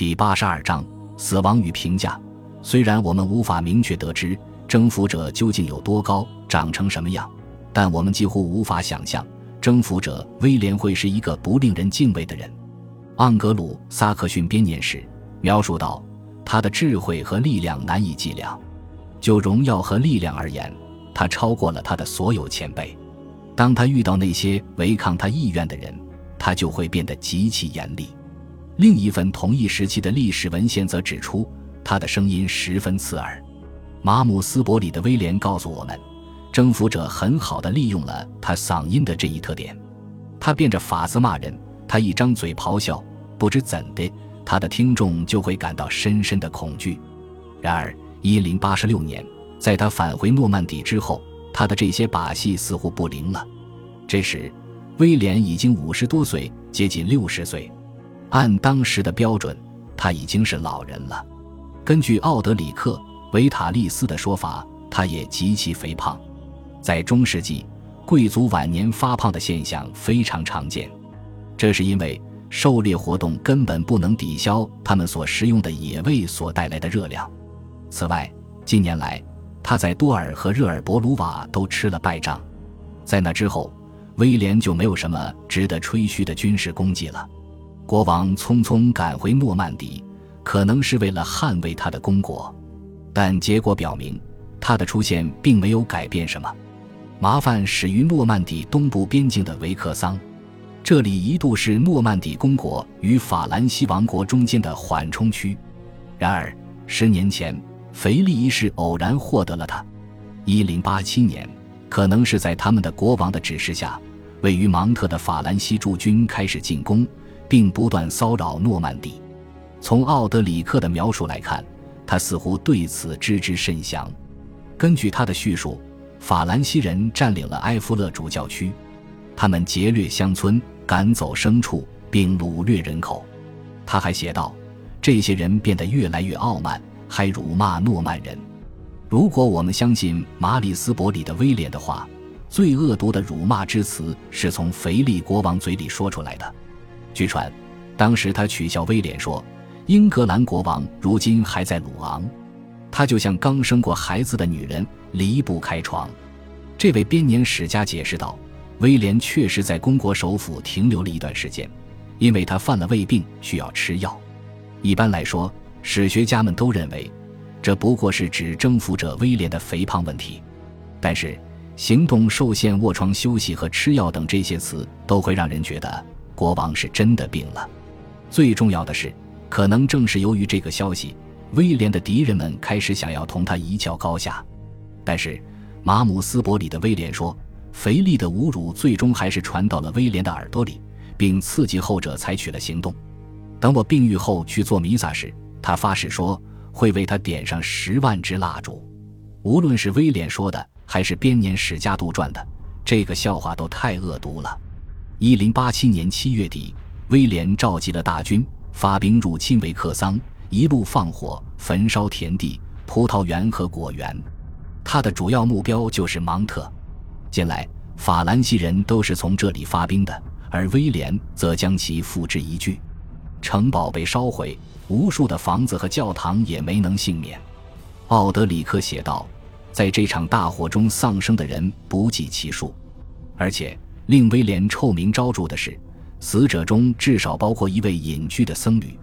第八十二章死亡与评价。虽然我们无法明确得知征服者究竟有多高，长成什么样，但我们几乎无法想象征服者威廉会是一个不令人敬畏的人。盎格鲁撒克逊编年史描述到，他的智慧和力量难以计量。就荣耀和力量而言，他超过了他的所有前辈。当他遇到那些违抗他意愿的人，他就会变得极其严厉。另一份同一时期的历史文献则指出，他的声音十分刺耳。马姆斯伯里的威廉告诉我们，征服者很好的利用了他嗓音的这一特点。他变着法子骂人，他一张嘴咆哮，不知怎的，他的听众就会感到深深的恐惧。然而，一零八十六年，在他返回诺曼底之后，他的这些把戏似乎不灵了。这时，威廉已经五十多岁，接近六十岁。按当时的标准，他已经是老人了。根据奥德里克·维塔利斯的说法，他也极其肥胖。在中世纪，贵族晚年发胖的现象非常常见，这是因为狩猎活动根本不能抵消他们所食用的野味所带来的热量。此外，近年来他在多尔和热尔伯鲁瓦都吃了败仗。在那之后，威廉就没有什么值得吹嘘的军事功绩了。国王匆匆赶回诺曼底，可能是为了捍卫他的公国，但结果表明，他的出现并没有改变什么。麻烦始于诺曼底东部边境的维克桑，这里一度是诺曼底公国与法兰西王国中间的缓冲区。然而，十年前。腓力一世偶然获得了它。一零八七年，可能是在他们的国王的指示下，位于芒特的法兰西驻军开始进攻，并不断骚扰诺曼底。从奥德里克的描述来看，他似乎对此知之甚详。根据他的叙述，法兰西人占领了埃夫勒主教区，他们劫掠乡村，赶走牲畜，并掳掠人口。他还写道：“这些人变得越来越傲慢。”还辱骂诺曼人。如果我们相信马里斯伯里的威廉的话，最恶毒的辱骂之词是从腓力国王嘴里说出来的。据传，当时他取笑威廉说：“英格兰国王如今还在鲁昂，他就像刚生过孩子的女人，离不开床。”这位编年史家解释道：“威廉确实在公国首府停留了一段时间，因为他犯了胃病，需要吃药。一般来说。”史学家们都认为，这不过是指征服者威廉的肥胖问题。但是，行动受限、卧床休息和吃药等这些词都会让人觉得国王是真的病了。最重要的是，可能正是由于这个消息，威廉的敌人们开始想要同他一较高下。但是，马姆斯伯里的威廉说，腓力的侮辱最终还是传到了威廉的耳朵里，并刺激后者采取了行动。等我病愈后去做弥撒时。他发誓说会为他点上十万支蜡烛，无论是威廉说的还是编年史家杜撰的，这个笑话都太恶毒了。一零八七年七月底，威廉召集了大军，发兵入侵维克桑，一路放火焚烧田地、葡萄园和果园。他的主要目标就是芒特。近来，法兰西人都是从这里发兵的，而威廉则将其付之一炬。城堡被烧毁，无数的房子和教堂也没能幸免。奥德里克写道：“在这场大火中丧生的人不计其数，而且令威廉臭名昭著的是，死者中至少包括一位隐居的僧侣。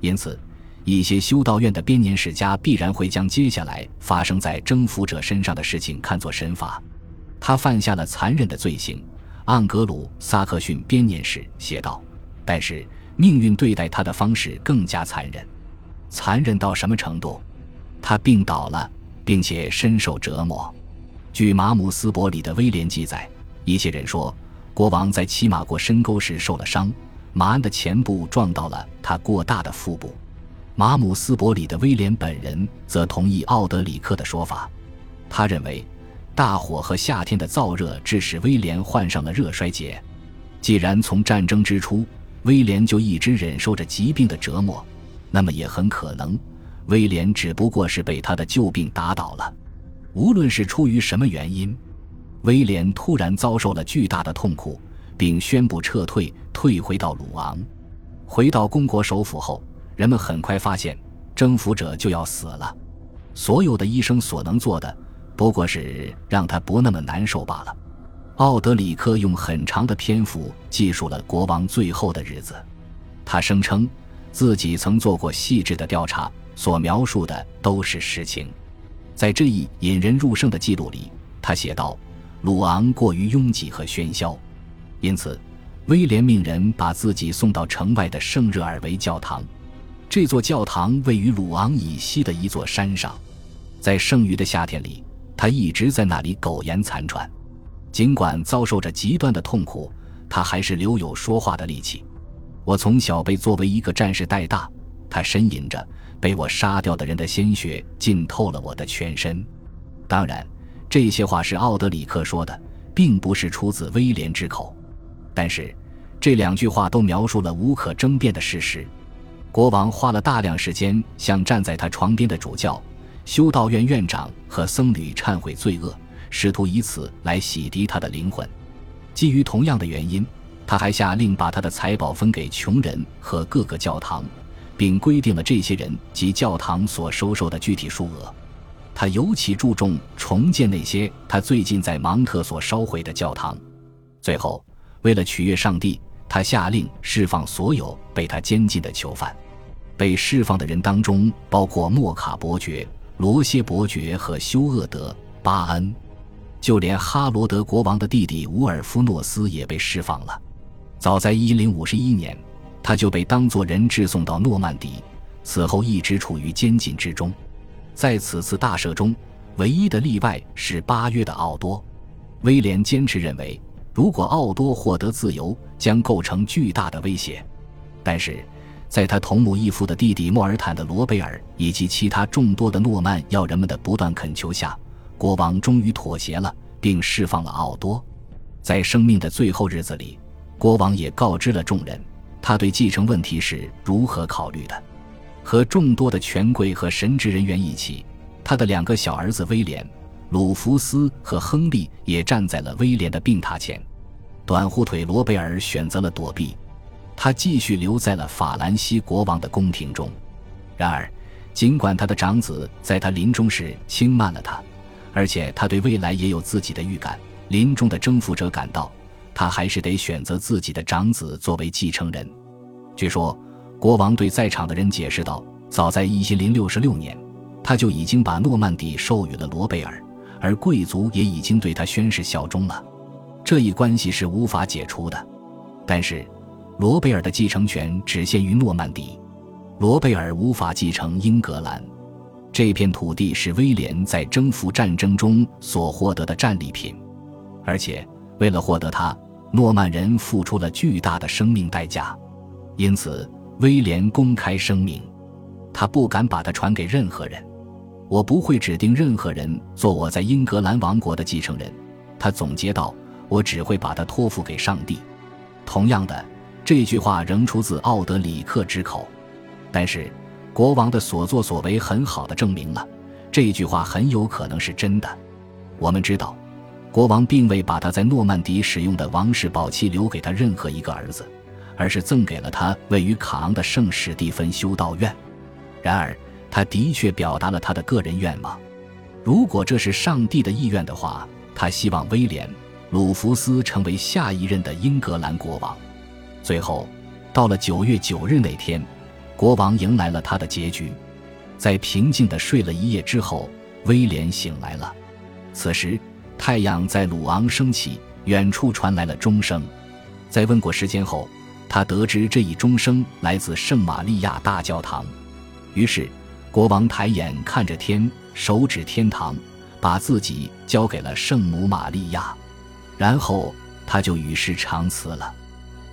因此，一些修道院的编年史家必然会将接下来发生在征服者身上的事情看作神罚。他犯下了残忍的罪行。”盎格鲁撒克逊编年史写道：“但是。”命运对待他的方式更加残忍，残忍到什么程度？他病倒了，并且深受折磨。据马姆斯伯里的威廉记载，一些人说，国王在骑马过深沟时受了伤，马鞍的前部撞到了他过大的腹部。马姆斯伯里的威廉本人则同意奥德里克的说法，他认为，大火和夏天的燥热致使威廉患上了热衰竭。既然从战争之初，威廉就一直忍受着疾病的折磨，那么也很可能，威廉只不过是被他的旧病打倒了。无论是出于什么原因，威廉突然遭受了巨大的痛苦，并宣布撤退，退回到鲁昂。回到公国首府后，人们很快发现，征服者就要死了。所有的医生所能做的，不过是让他不那么难受罢了。奥德里克用很长的篇幅记述了国王最后的日子。他声称自己曾做过细致的调查，所描述的都是实情。在这一引人入胜的记录里，他写道：“鲁昂过于拥挤和喧嚣，因此威廉命人把自己送到城外的圣热尔维教堂。这座教堂位于鲁昂以西的一座山上，在剩余的夏天里，他一直在那里苟延残喘。尽管遭受着极端的痛苦，他还是留有说话的力气。我从小被作为一个战士带大，他呻吟着。”被我杀掉的人的鲜血浸透了我的全身。当然，这些话是奥德里克说的，并不是出自威廉之口。但是，这两句话都描述了无可争辩的事实。国王花了大量时间向站在他床边的主教、修道院院长和僧侣忏悔罪恶，试图以此来洗涤他的灵魂。基于同样的原因，他还下令把他的财宝分给穷人和各个教堂。并规定了这些人及教堂所收受的具体数额。他尤其注重重建那些他最近在芒特所烧毁的教堂。最后，为了取悦上帝，他下令释放所有被他监禁的囚犯。被释放的人当中包括莫卡伯爵、罗歇伯爵和休厄德·巴恩，就连哈罗德国王的弟弟乌尔夫诺斯也被释放了。早在一零五十一年。他就被当作人质送到诺曼底，此后一直处于监禁之中。在此次大赦中，唯一的例外是八月的奥多。威廉坚持认为，如果奥多获得自由，将构成巨大的威胁。但是，在他同母异父的弟弟莫尔坦的罗贝尔以及其他众多的诺曼要人们的不断恳求下，国王终于妥协了，并释放了奥多。在生命的最后日子里，国王也告知了众人。他对继承问题是如何考虑的？和众多的权贵和神职人员一起，他的两个小儿子威廉、鲁弗斯和亨利也站在了威廉的病榻前。短裤腿罗贝尔选择了躲避，他继续留在了法兰西国王的宫廷中。然而，尽管他的长子在他临终时轻慢了他，而且他对未来也有自己的预感，临终的征服者感到。他还是得选择自己的长子作为继承人。据说，国王对在场的人解释道：“早在一零六十六年，他就已经把诺曼底授予了罗贝尔，而贵族也已经对他宣誓效忠了。这一关系是无法解除的。但是，罗贝尔的继承权只限于诺曼底，罗贝尔无法继承英格兰。这片土地是威廉在征服战争中所获得的战利品，而且为了获得它。”诺曼人付出了巨大的生命代价，因此威廉公开声明，他不敢把它传给任何人。我不会指定任何人做我在英格兰王国的继承人，他总结道。我只会把它托付给上帝。同样的，这句话仍出自奥德里克之口，但是国王的所作所为很好的证明了这句话很有可能是真的。我们知道。国王并未把他在诺曼底使用的王室宝器留给他任何一个儿子，而是赠给了他位于卡昂的圣史蒂芬修道院。然而，他的确表达了他的个人愿望。如果这是上帝的意愿的话，他希望威廉·鲁弗斯成为下一任的英格兰国王。最后，到了九月九日那天，国王迎来了他的结局。在平静地睡了一夜之后，威廉醒来了。此时。太阳在鲁昂升起，远处传来了钟声。在问过时间后，他得知这一钟声来自圣玛利亚大教堂。于是，国王抬眼看着天，手指天堂，把自己交给了圣母玛利亚。然后，他就与世长辞了。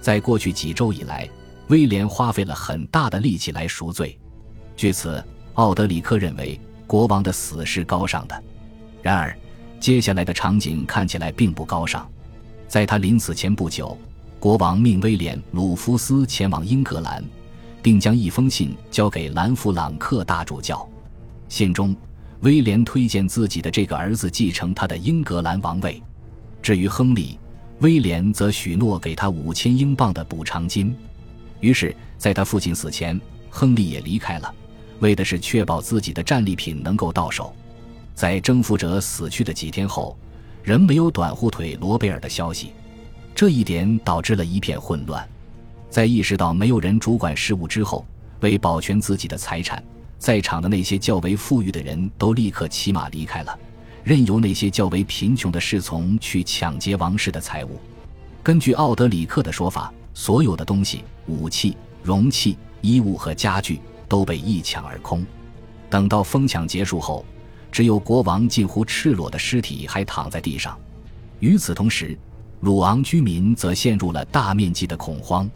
在过去几周以来，威廉花费了很大的力气来赎罪。据此，奥德里克认为国王的死是高尚的。然而，接下来的场景看起来并不高尚。在他临死前不久，国王命威廉·鲁弗斯前往英格兰，并将一封信交给兰弗朗克大主教。信中，威廉推荐自己的这个儿子继承他的英格兰王位。至于亨利，威廉则许诺给他五千英镑的补偿金。于是，在他父亲死前，亨利也离开了，为的是确保自己的战利品能够到手。在征服者死去的几天后，仍没有短护腿罗贝尔的消息，这一点导致了一片混乱。在意识到没有人主管事务之后，为保全自己的财产，在场的那些较为富裕的人都立刻骑马离开了，任由那些较为贫穷的侍从去抢劫王室的财物。根据奥德里克的说法，所有的东西、武器、容器、衣物和家具都被一抢而空。等到疯抢结束后，只有国王近乎赤裸的尸体还躺在地上。与此同时，鲁昂居民则陷入了大面积的恐慌。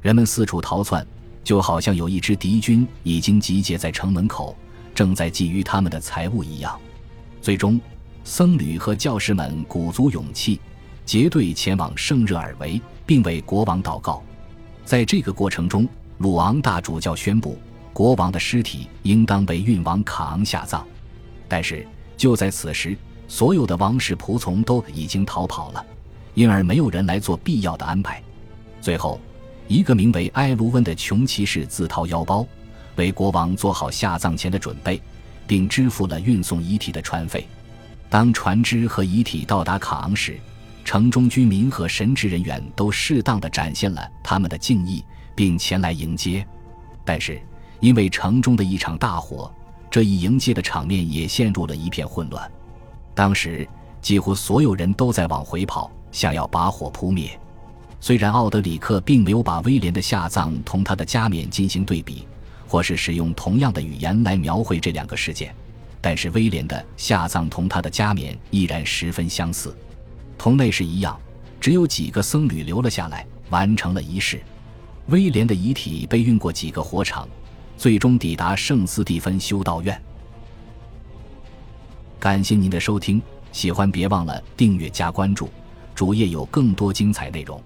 人们四处逃窜，就好像有一支敌军已经集结在城门口，正在觊觎他们的财物一样。最终，僧侣和教士们鼓足勇气，结队前往圣热尔维，并为国王祷告。在这个过程中，鲁昂大主教宣布，国王的尸体应当被运往卡昂下葬。但是就在此时，所有的王室仆从都已经逃跑了，因而没有人来做必要的安排。最后。一个名为埃卢温的穷骑士自掏腰包，为国王做好下葬前的准备，并支付了运送遗体的船费。当船只和遗体到达卡昂时，城中居民和神职人员都适当的展现了他们的敬意，并前来迎接。但是，因为城中的一场大火，这一迎接的场面也陷入了一片混乱。当时，几乎所有人都在往回跑，想要把火扑灭。虽然奥德里克并没有把威廉的下葬同他的加冕进行对比，或是使用同样的语言来描绘这两个事件，但是威廉的下葬同他的加冕依然十分相似。同那时一样，只有几个僧侣留了下来，完成了仪式。威廉的遗体被运过几个火场，最终抵达圣斯蒂芬修道院。感谢您的收听，喜欢别忘了订阅加关注，主页有更多精彩内容。